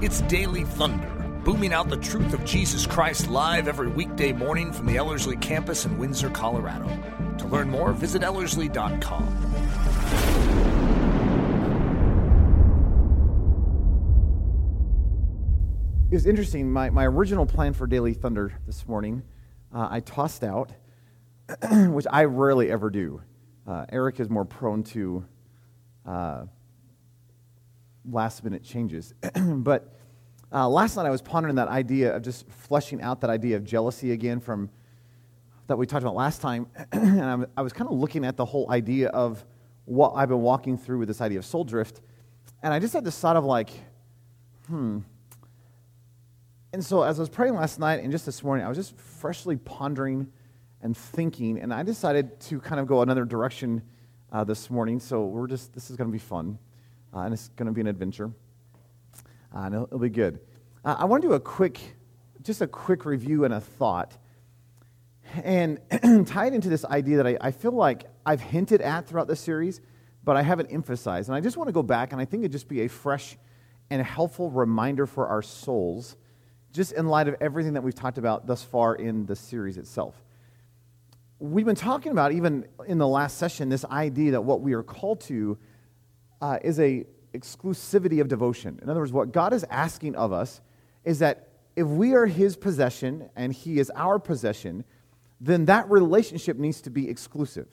It's Daily Thunder, booming out the truth of Jesus Christ live every weekday morning from the Ellerslie campus in Windsor, Colorado. To learn more, visit Ellerslie.com. It was interesting. My, my original plan for Daily Thunder this morning, uh, I tossed out, which I rarely ever do. Uh, Eric is more prone to uh, last minute changes. but uh, last night I was pondering that idea of just fleshing out that idea of jealousy again from that we talked about last time. and I'm, I was kind of looking at the whole idea of what I've been walking through with this idea of soul drift. And I just had this thought of like, hmm. And so as I was praying last night and just this morning, I was just freshly pondering and thinking, and I decided to kind of go another direction uh, this morning. So we're just, this is going to be fun uh, and it's going to be an adventure, uh, and it'll, it'll, be good. Uh, I want to do a quick, just a quick review and a thought, and tie it into this idea that I, I feel like I've hinted at throughout the series, but I haven't emphasized. And I just want to go back, and I think it'd just be a fresh and helpful reminder for our souls, just in light of everything that we've talked about thus far in the series itself. We've been talking about, even in the last session, this idea that what we are called to uh, is a exclusivity of devotion. In other words, what God is asking of us is that if we are His possession and He is our possession, then that relationship needs to be exclusive.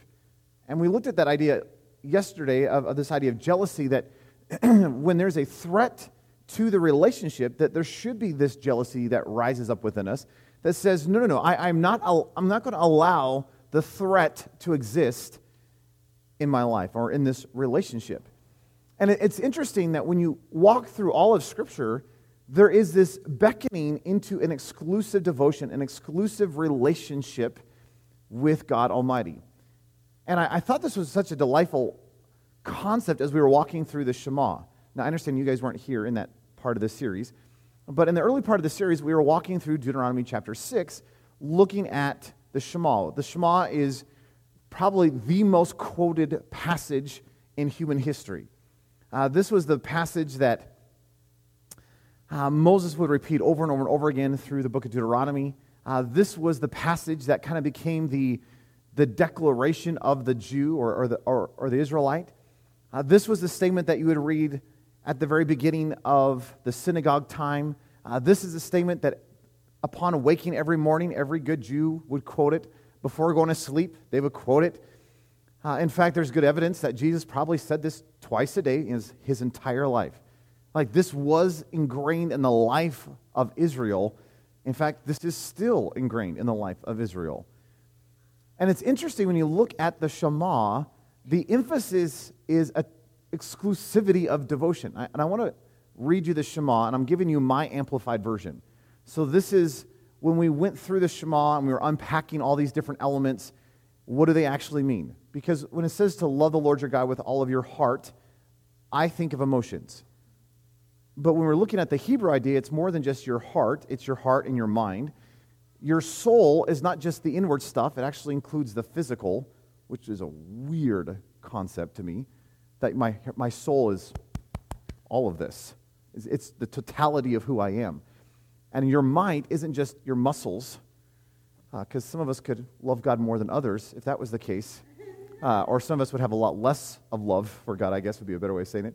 And we looked at that idea yesterday of, of this idea of jealousy that when there's a threat to the relationship, that there should be this jealousy that rises up within us that says, no, no, no, I, I'm not, I'm not going to allow the threat to exist in my life or in this relationship. And it's interesting that when you walk through all of Scripture, there is this beckoning into an exclusive devotion, an exclusive relationship with God Almighty. And I, I, thought this was such a delightful concept as we were walking through the Shema. Now, I understand you guys weren't here in that part of the series, but in the early part of the series, we were walking through Deuteronomy chapter 6, looking at the Shema. The Shema is probably the most quoted passage in human history. Uh, this was the passage that uh, Moses would repeat over and over and over again through the book of Deuteronomy. Uh, this was the passage that kind of became the, the declaration of the Jew or, or, the, or, or the Israelite. Uh, this was the statement that you would read at the very beginning of the synagogue time. Uh, this is a statement that upon waking every morning, every good Jew would quote it. Before going to sleep, they would quote it. Uh, in fact, there's good evidence that Jesus probably said this twice a day in his, his entire life. Like this was ingrained in the life of Israel. In fact, this is still ingrained in the life of Israel. And it's interesting when you look at the Shema, the emphasis is a exclusivity of devotion. I, and I want to read you the Shema, and I'm giving you my amplified version. So this is when we went through the Shema and we were unpacking all these different elements, what do they actually mean? Because when it says to love the Lord your God with all of your heart, I think of emotions. But when we're looking at the Hebrew idea, it's more than just your heart, it's your heart and your mind. Your soul is not just the inward stuff, it actually includes the physical, which is a weird concept to me. That my, my soul is all of this, it's, the totality of who I am. And your mind isn't just your muscles, because uh, some of us could love God more than others if that was the case. Uh, or some of us would have a lot less of love for God, I guess would be a better way of saying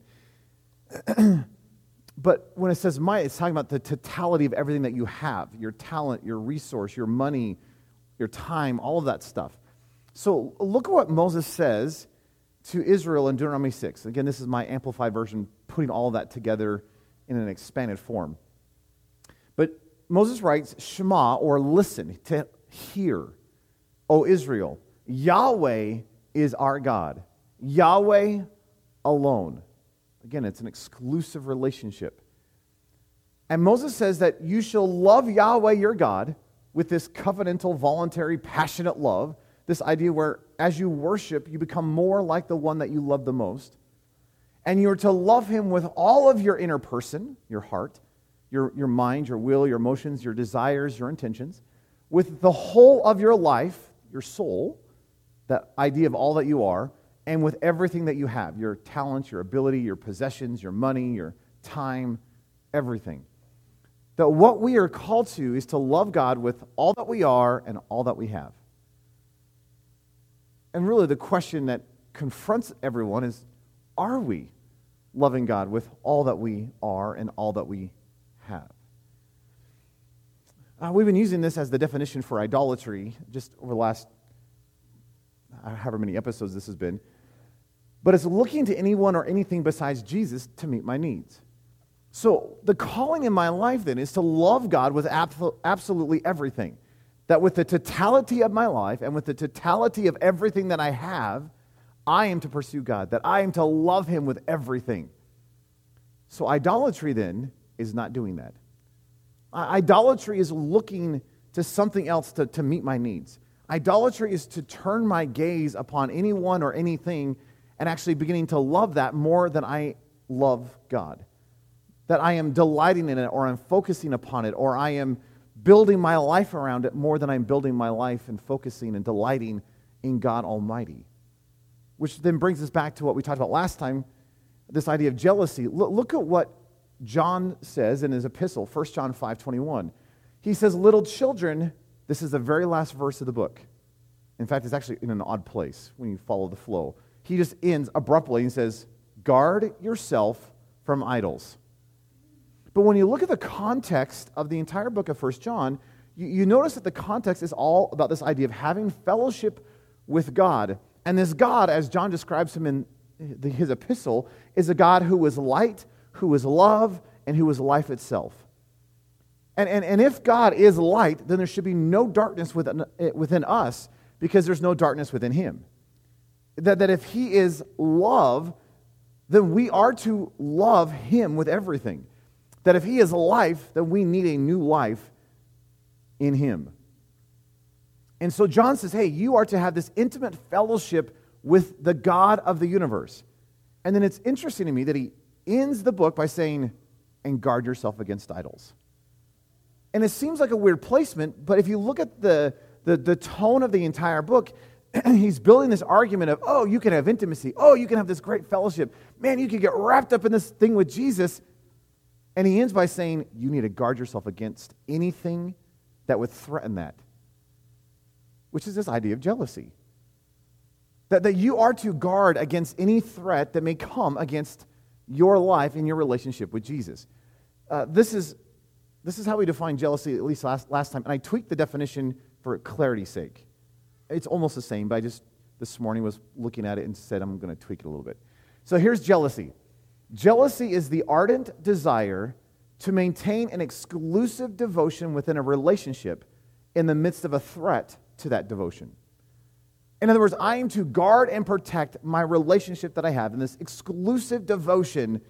it. but when it says might, it's talking about the totality of everything that you have your talent, your resource, your money, your time, all of that stuff. So look at what Moses says to Israel in Deuteronomy 6. Again, this is my amplified version, putting all of that together in an expanded form. But Moses writes, Shema, or listen, to hear, O Israel, Yahweh is our God. Yahweh alone. Again, it's an exclusive relationship. And Moses says that you shall love Yahweh your God with this covenantal, voluntary, passionate love. This idea where as you worship, you become more like the one that you love the most. And you're to love him with all of your inner person, your heart, your, your mind, your will, your emotions, your desires, your intentions, with the whole of your life, your soul, that idea of all that you are, and with everything that you have your talents, your ability, your possessions, your money, your time, everything. That what we are called to is to love God with all that we are and all that we have. And really, the question that confronts everyone is are we loving God with all that we are and all that we have? Uh, we've been using this as the definition for idolatry just over the last uh, however many episodes this has been. But it's looking to anyone or anything besides Jesus to meet my needs. So, the calling in my life then is to love God with absolutely everything. That with the totality of my life and with the totality of everything that I have, I am to pursue God, that I am to love Him with everything. So, idolatry then is not doing that. Idolatry is looking to something else to, to meet my needs. Idolatry is to turn my gaze upon anyone or anything and actually beginning to love that more than I love God that I am delighting in it or I'm focusing upon it or I am building my life around it more than I'm building my life and focusing and delighting in God Almighty. Which then brings us back to what we talked about last time this idea of jealousy. Look, look at what John says in his epistle, 1 John 5 21. He says, Little children, this is the very last verse of the book. In fact, it's actually in an odd place when you follow the flow. He just ends abruptly and says, Guard yourself from idols. But when you look at the context of the entire book of First John, you, you notice that the context is all about this idea of having fellowship with God. And this God, as John describes him in his epistle, is a God who is light, who is love, and who is life itself. And, and, and if God is light, then there should be no darkness within, within us because there's no darkness within him. That, that if he is love, then we are to love him with everything that if he is life, then we need a new life in him. And so John says, hey, you are to have this intimate fellowship with the God of the universe. And then it's interesting to me that he ends the book by saying, and guard yourself against idols. And it seems like a weird placement, but if you look at the, the, the tone of the entire book, he's building this argument of, oh, you can have intimacy. Oh, you can have this great fellowship. Man, you can get wrapped up in this thing with Jesus. And he ends by saying, You need to guard yourself against anything that would threaten that, which is this idea of jealousy. That, that you are to guard against any threat that may come against your life and your relationship with Jesus. Uh, this, is, this is how we define jealousy, at least last, last time. And I tweaked the definition for clarity's sake. It's almost the same, but I just this morning was looking at it and said I'm going to tweak it a little bit. So here's jealousy Jealousy is the ardent desire to maintain an exclusive devotion within a relationship in the midst of a threat to that devotion. In other words, I am to guard and protect my relationship that I have in this exclusive devotion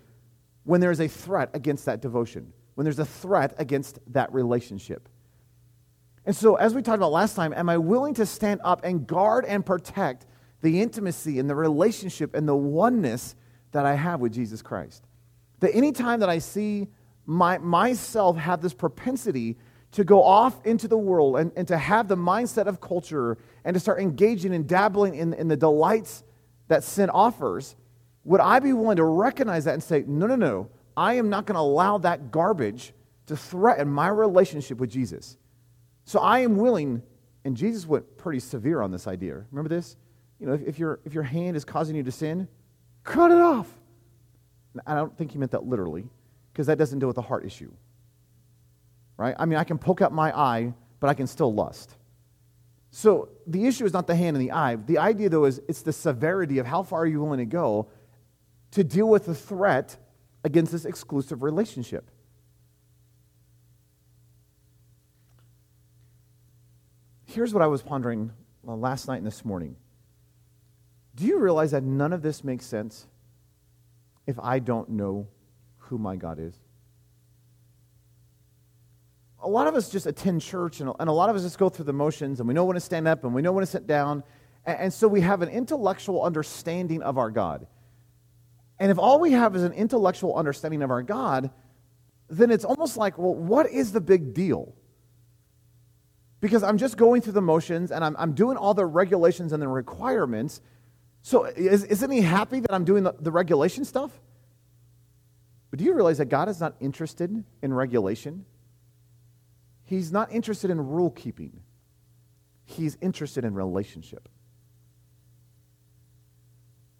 when there is a threat against that devotion, when there's a threat against that relationship. And so, as we talked about last time, am I willing to stand up and guard and protect the intimacy and the relationship and the oneness that I have with Jesus Christ. That anytime that I see my, myself have this propensity to go off into the world and, and to have the mindset of culture and to start engaging and dabbling in, in the delights that sin offers, would I be willing to recognize that and say, no, no, no, I am not going to allow that garbage to threaten my relationship with Jesus. So I am willing, and Jesus went pretty severe on this idea. Remember this? You know, if, if, your, if your hand is causing you to sin, Cut it off. I don't think he meant that literally, because that doesn't deal with the heart issue. Right? I mean, I can poke out my eye, but I can still lust. So the issue is not the hand and the eye. The idea, though, is it's the severity of how far are you willing to go to deal with the threat against this exclusive relationship. Here's what I was pondering uh, last night and this morning. Do you realize that none of this makes sense if I don't know who my God is? A lot of us just attend church, and a lot of us just go through the motions, and we know when to stand up and we know when to sit down. And so we have an intellectual understanding of our God. And if all we have is an intellectual understanding of our God, then it's almost like, well, what is the big deal? Because I'm just going through the motions and I'm, I'm doing all the regulations and the requirements, so is, isn't he happy that I'm doing the, the regulation stuff? But do you realize that God is not interested in regulation? He's not interested in rule keeping. He's interested in relationship.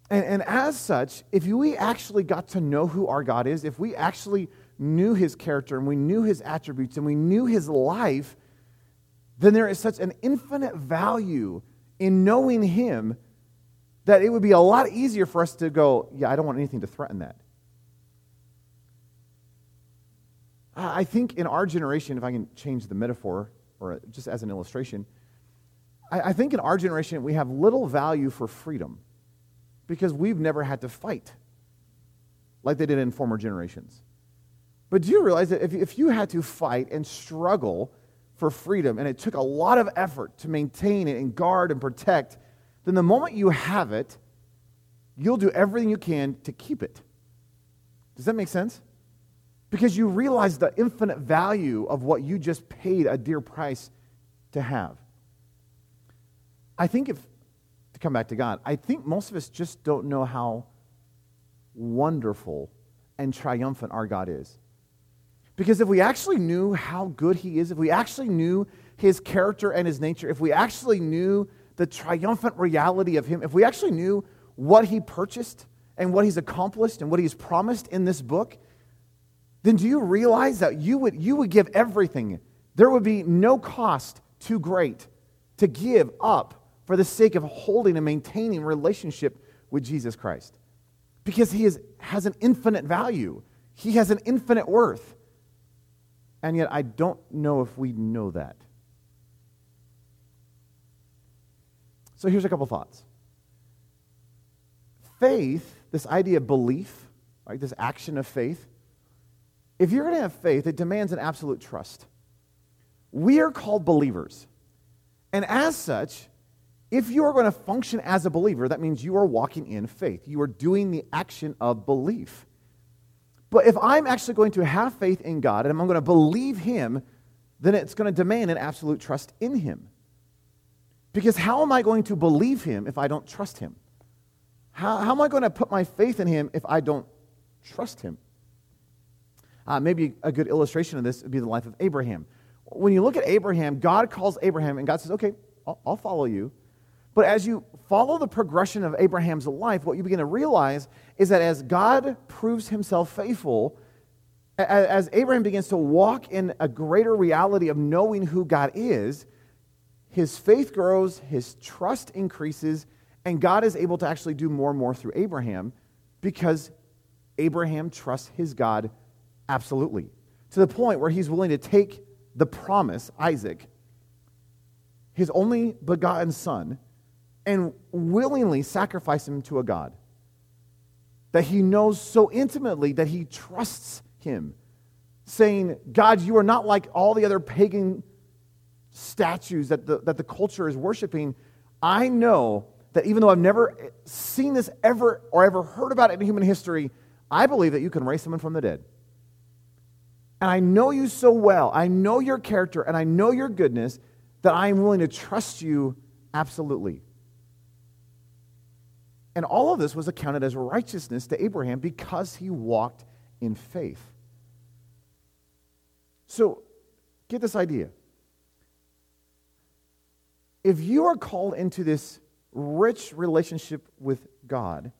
And, and as such, if we actually got to know who our God is, if we actually knew his character and we knew his attributes and we knew his life, then there is such an infinite value in knowing him that it would be a lot easier for us to go, yeah, I don't want anything to threaten that. I think in our generation, if I can change the metaphor or just as an illustration, I, I think in our generation we have little value for freedom because we've never had to fight like they did in former generations. But do you realize that if, if you had to fight and struggle for freedom and it took a lot of effort to maintain it and guard and protect, then the moment you have it, you'll do everything you can to keep it. Does that make sense? Because you realize the infinite value of what you just paid a dear price to have. I think if, to come back to God, I think most of us just don't know how wonderful and triumphant our God is. Because if we actually knew how good He is, if we actually knew His character and His nature, if we actually knew the triumphant reality of Him, if we actually knew what He purchased and what He's accomplished and what He's promised in this book, then do you realize that you would, you would give everything? There would be no cost too great to give up for the sake of holding and maintaining relationship with Jesus Christ. Because he is, has an infinite value, he has an infinite worth. And yet, I don't know if we know that. So, here's a couple thoughts. Faith, this idea of belief, right, this action of faith, if you're going to have faith, it demands an absolute trust. We are called believers. And as such, if you are going to function as a believer, that means you are walking in faith. You are doing the action of belief. But if I'm actually going to have faith in God and I'm going to believe Him, then it's going to demand an absolute trust in Him. Because how am I going to believe Him if I don't trust Him? How, how am I going to put my faith in Him if I don't trust Him? Uh, maybe a good illustration of this would be the life of Abraham. When you look at Abraham, God calls Abraham and God says, Okay, I'll, I'll follow you. But as you follow the progression of Abraham's life, what you begin to realize is that as God proves himself faithful, as Abraham begins to walk in a greater reality of knowing who God is, his faith grows, his trust increases, and God is able to actually do more and more through Abraham because Abraham trusts his God absolutely. To the point where he's willing to take the promise, Isaac, his only begotten son, and willingly sacrifice him to a God that he knows so intimately that he trusts him, saying, God, you are not like all the other pagan statues that the, that the culture is worshiping. I know that even though I've never seen this ever or ever heard about it in human history, I believe that you can raise someone from the dead. And I know you so well. I know your character and I know your goodness that I am willing to trust you absolutely. And all of this was accounted as righteousness to Abraham because he walked in faith. So, get this idea. If you are called into this rich relationship with God,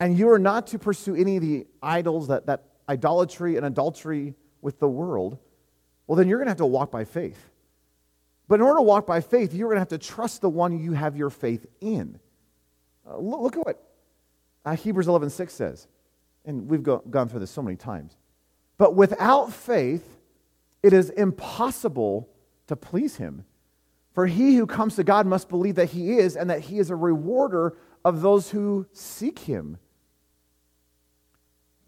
and you are not to pursue any of the idols, that, that idolatry and adultery with the world, well, then you're going to have to walk by faith. But in order to walk by faith, you're going to have to trust the one you have your faith in. Uh, look, at what uh, Hebrews 11 6 says. And we've go, gone through this so many times. But without faith, it is impossible to please him. For he who comes to God must believe that he is, and that he is a rewarder of those who seek him.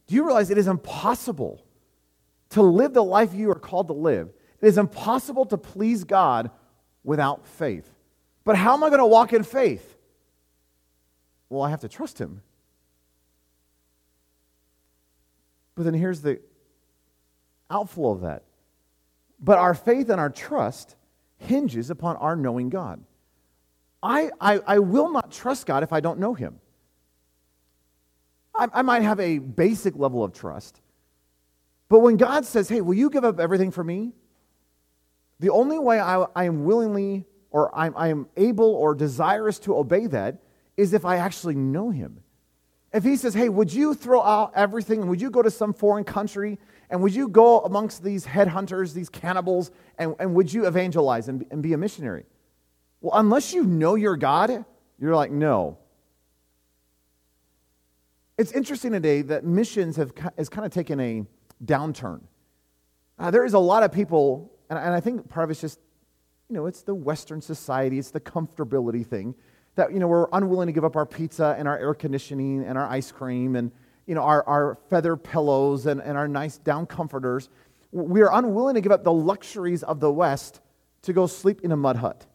Do you realize it is impossible to live the life you are called to live? It is impossible to please God without faith. But how am I going to walk in faith? Well, I have to trust him. But then here's the outflow of that. But our faith and our trust hinges upon our knowing God. I, I, I will not trust God if I don't know him. I, I might have a basic level of trust, But when God says, hey, will you give up everything for me? The only way I, I am willingly or I'm, I am able or desirous to obey that is if I actually know Him. If He says, hey, would you throw out everything and would you go to some foreign country and would you go amongst these headhunters, these cannibals, and, and would you evangelize and, and be a missionary? Well, unless you know your God, you're like, no. It's interesting today that missions have has kind of taken a downturn. Uh, there is a lot of people, and, and I think part of it's just, you know, it's the Western society, it's the comfortability thing that, you know, we're unwilling to give up our pizza and our air conditioning and our ice cream and, you know, our, our feather pillows and, and our nice down comforters. We are unwilling to give up the luxuries of the West to go sleep in a mud hut.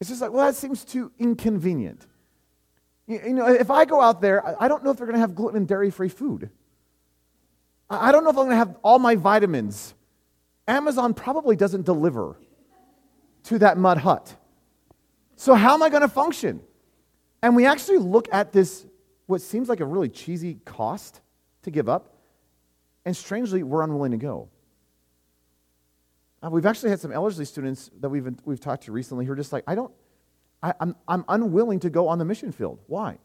It's just like, well, that seems too inconvenient. You, you know, if I go out there, I don't know if they're going to have gluten and dairy free food. I don't know if I'm going to have all my vitamins. Amazon probably doesn't deliver to that mud hut. So, how am I going to function? And we actually look at this, what seems like a really cheesy cost to give up, and strangely, we're unwilling to go. Uh, we've actually had some Ellerslie students that we've, we've talked to recently who are just like, I don't, I, I'm, I'm unwilling to go on the mission field. Why?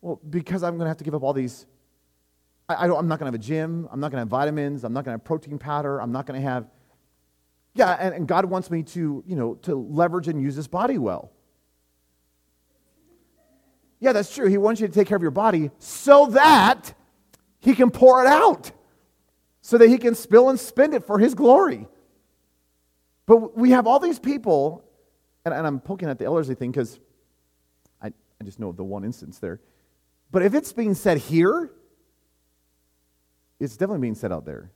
Well, because I'm going to have to give up all these I, am not going to have a gym. I'm not going to have vitamins. I'm not going to have protein powder. I'm not going to have. Yeah, and, and God wants me to, you know, to leverage and use this body well. Yeah, that's true. He wants you to take care of your body so that he can pour it out, so that he can spill and spend it for his glory. But we have all these people, and, and I'm poking at the Ellerslie thing because I, I just know of the one instance there. But if it's being said here, it's definitely being said out there.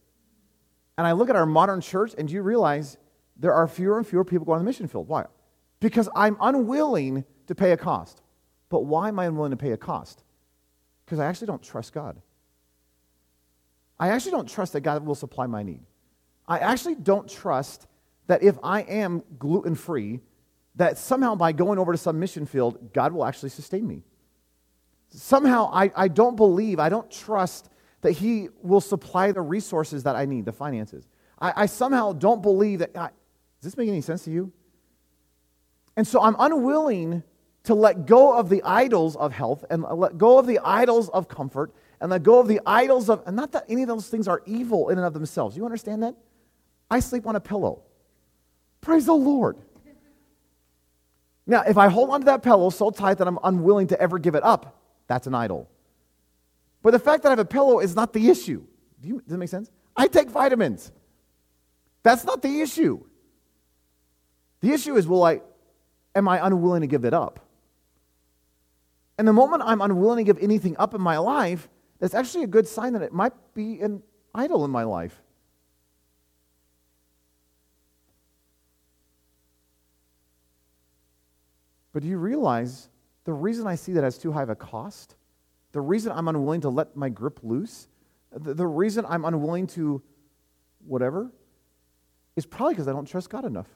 And I look at our modern church, and you realize there are fewer and fewer people going on the mission field? Why? Because I'm unwilling to pay a cost. But why am I unwilling to pay a cost? Because I actually don't trust God. I actually don't trust that God will supply my need. I actually don't trust that if I am gluten free, that somehow by going over to some mission field, God will actually sustain me. Somehow I, I don't believe, I don't trust that He will supply the resources that I need, the finances. I, I somehow don't believe that. I, does this make any sense to you? And so I'm unwilling to let go of the idols of health and let go of the idols of comfort and let go of the idols of, and not that any of those things are evil in and of themselves. You understand that? I sleep on a pillow. Praise the Lord. Now, if I hold onto that pillow so tight that I'm unwilling to ever give it up, that's an idol. But the fact that I have a pillow is not the issue. Do you, does that make sense? I take vitamins. That's not the issue. The issue is, will I, am I unwilling to give it up? And the moment I'm unwilling to give anything up in my life, that's actually a good sign that it might be an idol in my life. But do you realize the reason I see that as too high of a cost the reason I'm unwilling to let my grip loose, the, the reason I'm unwilling to whatever, is probably because I don't trust God enough.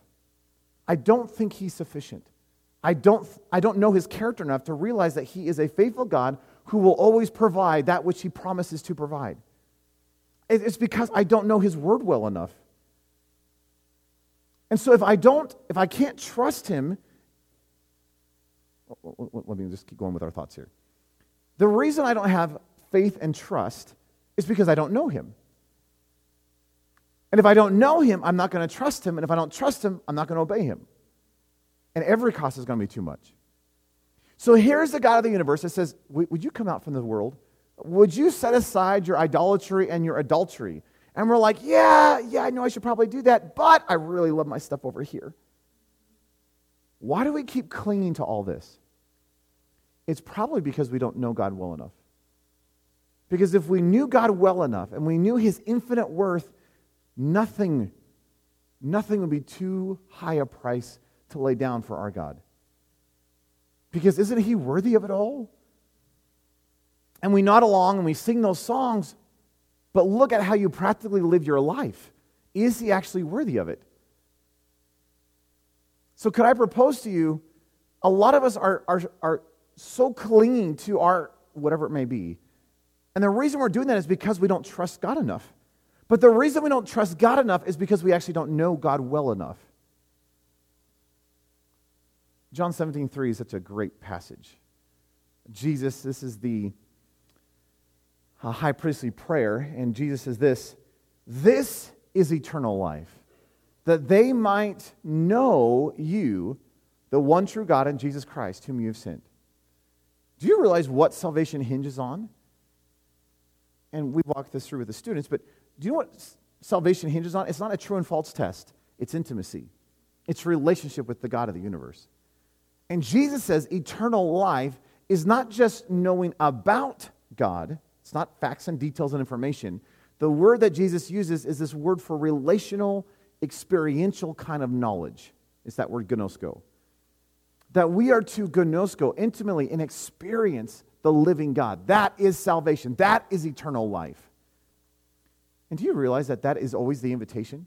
I don't think He's sufficient. I don't, I don't know His character enough to realize that He is a faithful God who will always provide that which He promises to provide. It's because I don't know His word well enough. And so if I don't, if I can't trust Him, let me just keep going with our thoughts here. The reason I don't have faith and trust is because I don't know him. And if I don't know him, I'm not going to trust him. And if I don't trust him, I'm not going to obey him. And every cost is going to be too much. So here's the God of the universe that says, Would you come out from the world? Would you set aside your idolatry and your adultery? And we're like, Yeah, yeah, I know I should probably do that, but I really love my stuff over here. Why do we keep clinging to all this? It's probably because we don't know God well enough. Because if we knew God well enough and we knew his infinite worth, nothing, nothing would be too high a price to lay down for our God. Because isn't he worthy of it all? And we nod along and we sing those songs, but look at how you practically live your life. Is he actually worthy of it? So, could I propose to you? A lot of us are, are, are so clinging to our whatever it may be And the reason we're doing that is because we don't trust God enough. But the reason we don't trust God enough is because we actually don't know God well enough. John 17, 3 is such a great passage. Jesus, this is the uh, high priestly prayer, and Jesus says this This is eternal life, that they might know you, the one true God, and Jesus Christ, whom you have sent. Do you realize what salvation hinges on? And we walked this through with the students, but do you know what salvation hinges on? It's not a true and false test, it's intimacy, it's relationship with the God of the universe. And Jesus says eternal life is not just knowing about God, it's not facts and details and information. The word that Jesus uses is this word for relational, experiential kind of knowledge. It's that word gnosko. That we are to gnosko intimately and experience the living God. That is salvation. That is eternal life. And do you realize that that is always the invitation?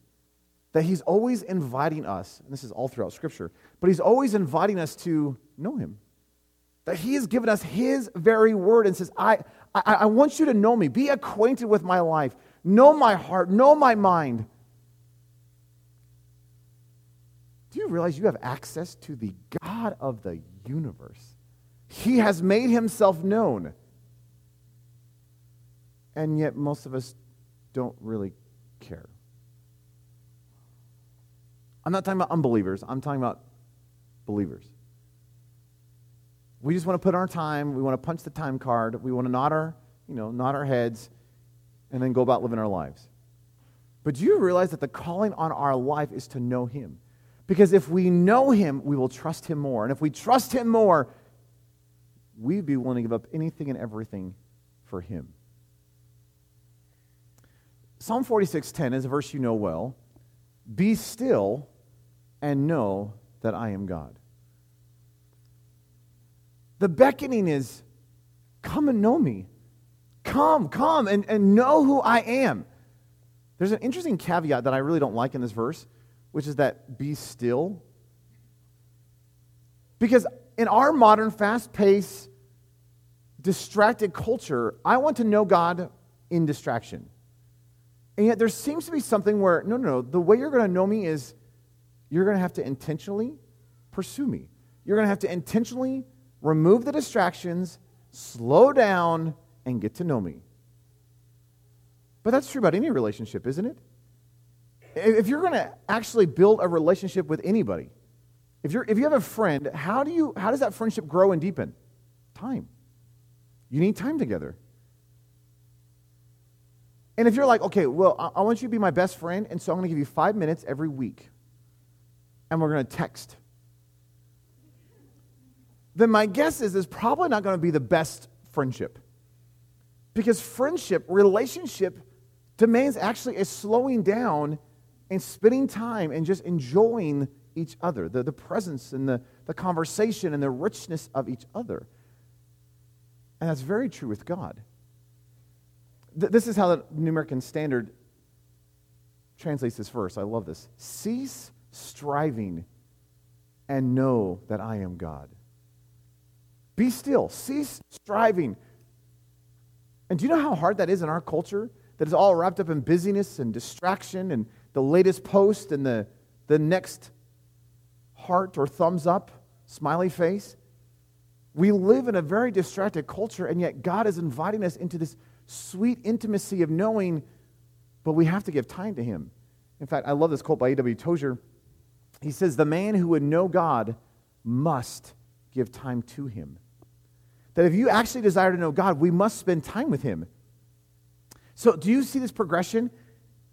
That He's always inviting us, and this is all throughout Scripture, but He's always inviting us to know Him. That He has given us His very word and says, I, I, I want you to know me, be acquainted with my life, know my heart, know my mind. Do you realize you have access to the God of the universe? He has made himself known. And yet, most of us don't really care. I'm not talking about unbelievers, I'm talking about believers. We just want to put our time, we want to punch the time card, we want to nod our, you know, nod our heads, and then go about living our lives. But do you realize that the calling on our life is to know Him? Because if we know Him, we will trust Him more. And if we trust Him more, we'd be willing to give up anything and everything for Him. Psalm 46:10 is a verse you know well. Be still and know that I am God. The beckoning is come and know me. Come, come and, and know who I am. There's an interesting caveat that I really don't like in this verse, which is that be still. Because in our modern, fast paced, distracted culture, I want to know God in distraction. And yet there seems to be something where, no, no, no, the way you're going to know me is you're going to have to intentionally pursue me. You're going to have to intentionally remove the distractions, slow down, and get to know me. But that's true about any relationship, isn't it? If you're going to actually build a relationship with anybody, if, you're, if you have a friend, how, do you, how does that friendship grow and deepen? Time. You need time together. And if you're like, okay, well, I, I want you to be my best friend, and so I'm going to give you five minutes every week, and we're going to text then my guess is it's probably not going to be the best friendship. Because friendship, relationship, demands actually a slowing down and spending time and just enjoying each other, the, the presence and the, the conversation and the richness of each other. And that's very true with God. Th- this is how the New American Standard translates this verse. I love this. Cease striving and know that I am God. Be still, cease striving. And do you know how hard that is in our culture? That is all wrapped up in busyness and distraction and the latest post and the, the next heart or thumbs up, smiley face. We live in a very distracted culture, and yet God is inviting us into this sweet intimacy of knowing, but we have to give time to Him. In fact, I love this quote by A.W. Tozer. He says, The man who would know God must give time to Him that if you actually desire to know God, we must spend time with Him. So, do you see this progression?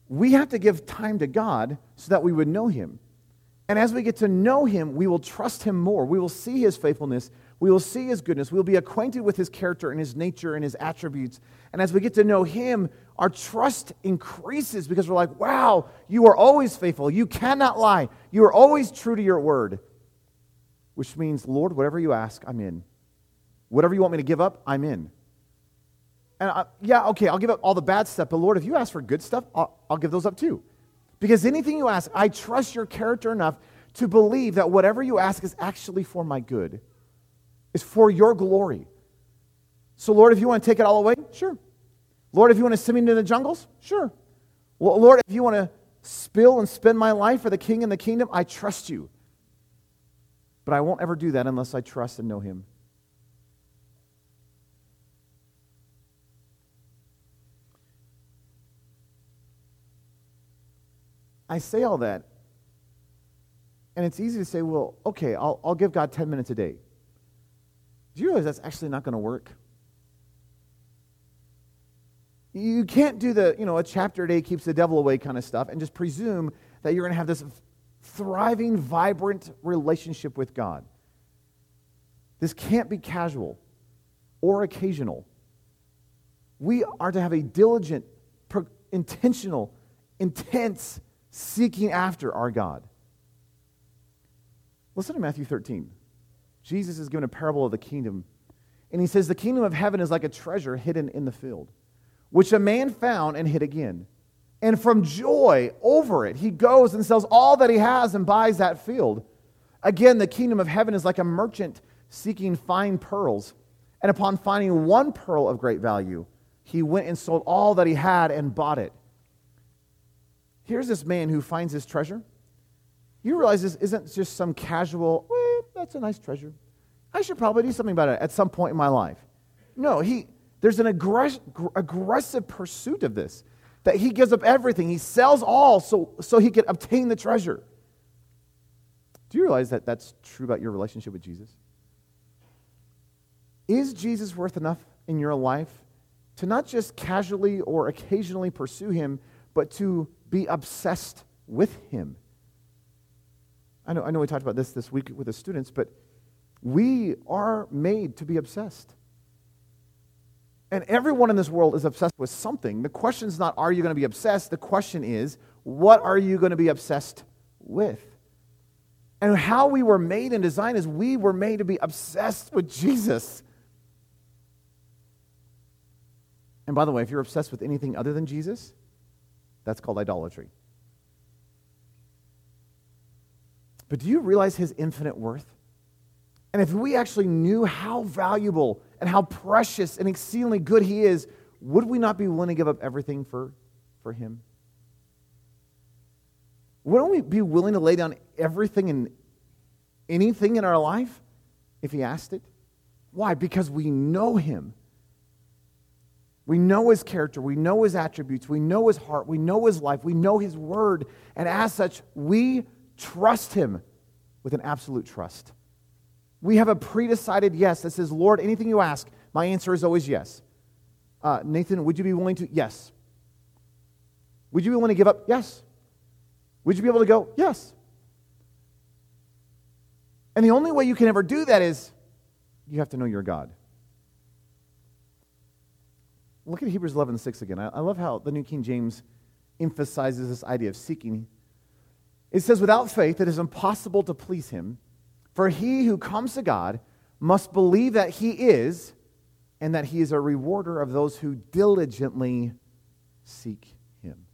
We have to give time to God so that we would know Him. And as we get to know Him, we will trust Him more. We will see His faithfulness. We will see His goodness. We will be acquainted with His character and His nature and His attributes. And as we get to know Him, our trust increases because we're like, wow, you are always faithful. You cannot lie. You are always true to your word. Which means, Lord, whatever you ask, I'm in. Whatever you want me to give up, I'm in. And I, yeah, okay, I'll give up all the bad stuff, but Lord, if you ask for good stuff, I'll, I'll give those up too. Because anything you ask, I trust your character enough to believe that whatever you ask is actually for my good, is for your glory. So, Lord, if you want to take it all away, sure, Lord, if you want to send me into the jungles, sure. Well, Lord, if you want to spill and spend my life for the king and the kingdom, I trust you. But I won't ever do that unless I trust and know him. I say all that, and it's easy to say, well, okay, I'll, I'll give God 10 minutes a day. Do you realize that's actually not going to work? You can't do the, you know, a chapter a day keeps the devil away kind of stuff and just presume that you're going to have this thriving, vibrant relationship with God. This can't be casual or occasional. We are to have a diligent, intentional, intense seeking after our God. Listen to Matthew 13. Jesus is given a parable of the kingdom, and he says, The kingdom of heaven is like a treasure hidden in the field, which a man found and hid again. And from joy over it, he goes and sells all that he has and buys that field. Again, the kingdom of heaven is like a merchant seeking fine pearls. And upon finding one pearl of great value, he went and sold all that he had and bought it. Here's this man who finds his treasure. You realize this isn't just some casual, that's a nice treasure. I should probably do something about it at some point in my life. No, he, there's an aggress- aggressive pursuit of this, that he gives up everything. He sells all so, so he can obtain the treasure. Do you realize that that's true about your relationship with Jesus? Is Jesus worth enough in your life to not just casually or occasionally pursue him, but to be obsessed with Him. I know, I know we talked about this this week with the students, but we are made to be obsessed. And everyone in this world is obsessed with something. The question is not, are you going to be obsessed? The question is, what are you going to be obsessed with? And how we were made and designed is we were made to be obsessed with Jesus. And by the way, if you're obsessed with anything other than Jesus, that's called idolatry. But do you realize his infinite worth? And if we actually knew how valuable and how precious and exceedingly good he is, would we not be willing to give up everything for, for him? Wouldn't we be willing to lay down everything and anything in our life if he asked it? Why? Because we know him. We know his character. We know his attributes. We know his heart. We know his life. We know his word. And as such, we trust him with an absolute trust. We have a pre-decided yes that says, Lord, anything you ask, my answer is always yes. Uh, Nathan, would you be willing to? Yes. Would you be willing to give up? Yes. Would you be able to go? Yes. And the only way you can ever do that is you have to know your God. Look at Hebrews 11, 6 again. I, I love how the New King James emphasizes this idea of seeking. It says, Without faith, it is impossible to please him, for he who comes to God must believe that he is, and that he is a rewarder of those who diligently seek him.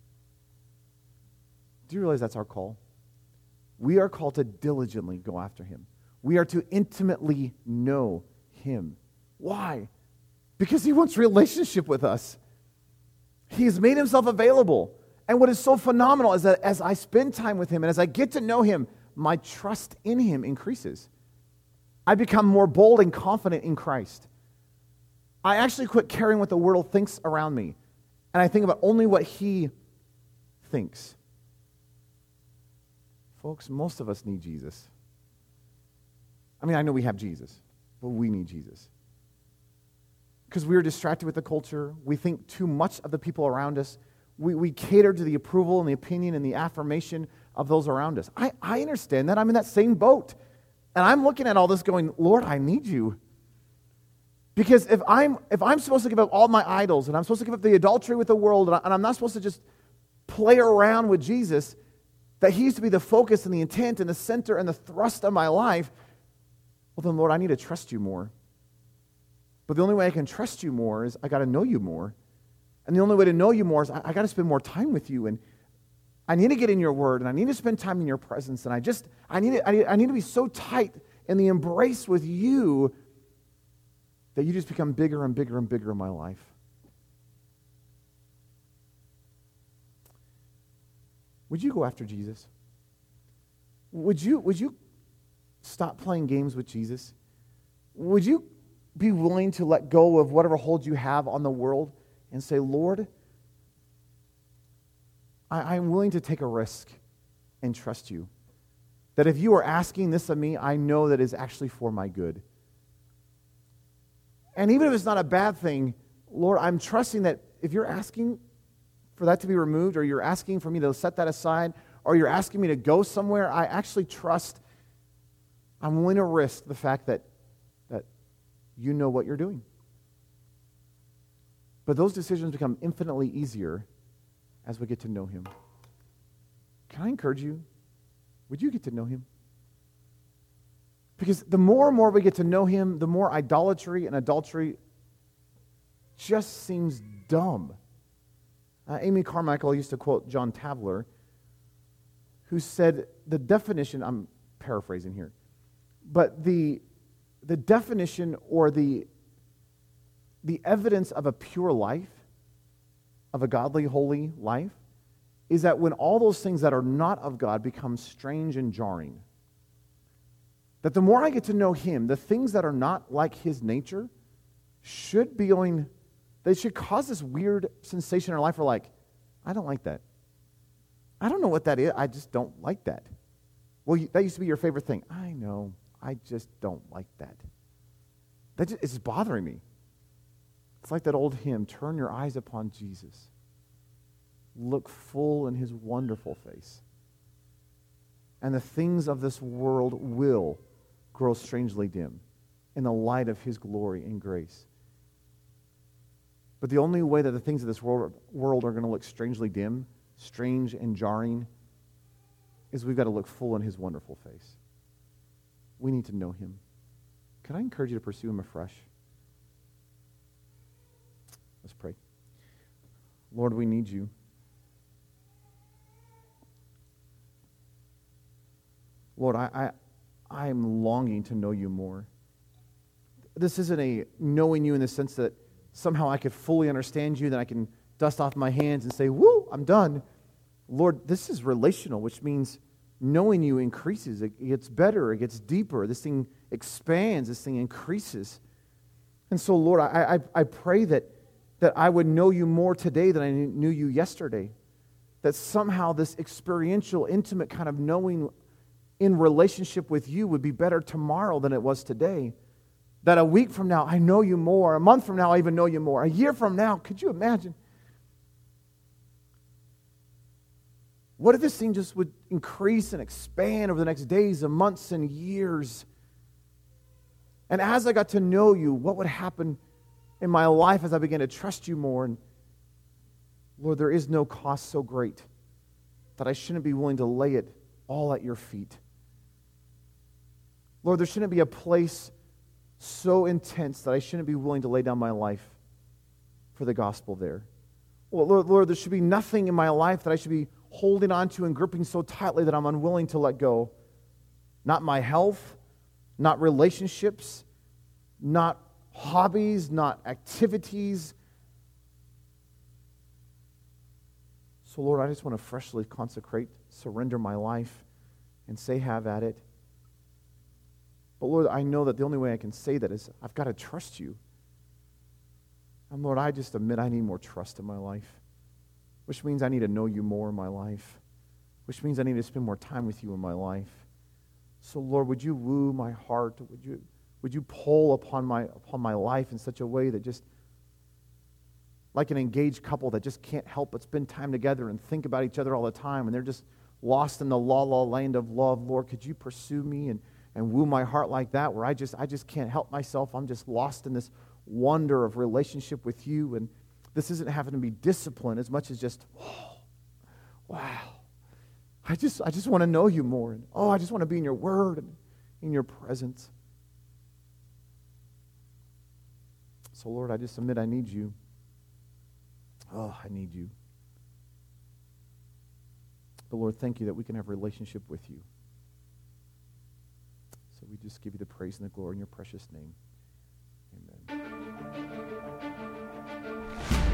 Do you realize that's our call? We are called to diligently go after him. We are to intimately know him. Why? Because he wants relationship with us. He has made himself available. And what is so phenomenal is that as I spend time with him and as I get to know him, my trust in him increases. I become more bold and confident in Christ. I actually quit caring what the world thinks around me, and I think about only what he thinks. Folks, most of us need Jesus. I mean, I know we have Jesus, but we need Jesus because we are distracted with the culture. We think too much of the people around us. We, we cater to the approval and the opinion and the affirmation of those around us. I, I understand that. I'm in that same boat. And I'm looking at all this going, Lord, I need you. Because if I'm, if I'm supposed to give up all my idols and I'm supposed to give up the adultery with the world and, I, and I'm not supposed to just play around with Jesus, that He used to be the focus and the intent and the center and the thrust of my life, well, then, Lord, I need to trust you more. But the only way I can trust you more is I got to know you more. And the only way to know you more is I, I got to spend more time with you. And I need to get in your word and I need to spend time in your presence. And I just, I need, to, I need, I need to be so tight in the embrace with you that you just become bigger and bigger and bigger in my life. Would you go after Jesus? Would you, would you stop playing games with Jesus? Would you be willing to let go of whatever hold you have on the world and say, Lord, I, am willing to take a risk and trust you. That if you are asking this of me, I know that is actually for my good. And even if it's not a bad thing, Lord, I'm trusting that if you're asking for that to be removed, or you're asking for me to set that aside, or you're asking me to go somewhere, I actually trust I'm willing to risk the fact that, that you know what you're doing. But those decisions become infinitely easier as we get to know Him. Can I encourage you? Would you get to know Him? Because the more and more we get to know Him, the more idolatry and adultery just seems dumb. Uh, Amy Carmichael used to quote John Tauler, who said the definition, I'm paraphrasing here, but the, the definition or the, the evidence of a pure life, of a godly, holy life, is that when all those things that are not of God become strange and jarring, that the more I get to know Him, the things that are not like His nature should be going, they should cause this weird sensation in our life where, like, I don't like that. I don't know what that is. I just don't like that. Well, that used to be your favorite thing. I know. I just don't like that. That just, it's bothering me. It's like that old hymn Turn your eyes upon Jesus. Look full in his wonderful face. And the things of this world will grow strangely dim in the light of his glory and grace. But the only way that the things of this world, world are going to look strangely dim, strange and jarring, is we've got to look full in his wonderful face. We need to know him. Can I encourage you to pursue him afresh? Let's pray. Lord, we need you. Lord, I, I, I am longing to know you more. This isn't a knowing you in the sense that somehow I could fully understand you, that I can dust off my hands and say, Woo, I'm done. Lord, this is relational, which means knowing you increases. It gets better, it gets deeper. This thing expands, this thing increases. And so, Lord, I, I, I pray that, that I would know you more today than I knew you yesterday. That somehow this experiential, intimate kind of knowing in relationship with you would be better tomorrow than it was today. That a week from now, I know you more. A month from now, I even know you more. A year from now, could you imagine? What if this thing just would increase and expand over the next days and months and years? And as I got to know you, what would happen in my life as I began to trust you more? And Lord, there is no cost so great that I shouldn't be willing to lay it all at your feet. Lord, there shouldn't be a place so intense that I shouldn't be willing to lay down my life for the gospel there. Well, Lord, Lord, there should be nothing in my life that I should be holding on to and gripping so tightly that I'm unwilling to let go. Not my health, not relationships, not hobbies, not activities. So, Lord, I just want to freshly consecrate, surrender my life, and say, have at it. But, Lord, I know that the only way I can say that is I've got to trust you. And, Lord, I just admit I need more trust in my life which means I need to know you more in my life, which means I need to spend more time with you in my life. So, Lord, would you woo my heart? Would you, would you pull upon my, upon my life in such a way that just, like an engaged couple that just can't help but spend time together and think about each other all the time, and they're just lost in the la la land of love. Lord, could you pursue me and, and woo my heart like that, where I just, I just can't help myself? I'm just lost in this wonder of relationship with you. And this isn't having to be discipline as much as just, oh, wow. I just, I just want to know you more. And, oh, I just want to be in your word and in your presence. So, Lord, I just admit I need you. Oh, I need you. But, Lord, thank you that we can have a relationship with you. So we just give you the praise and the glory in your precious name.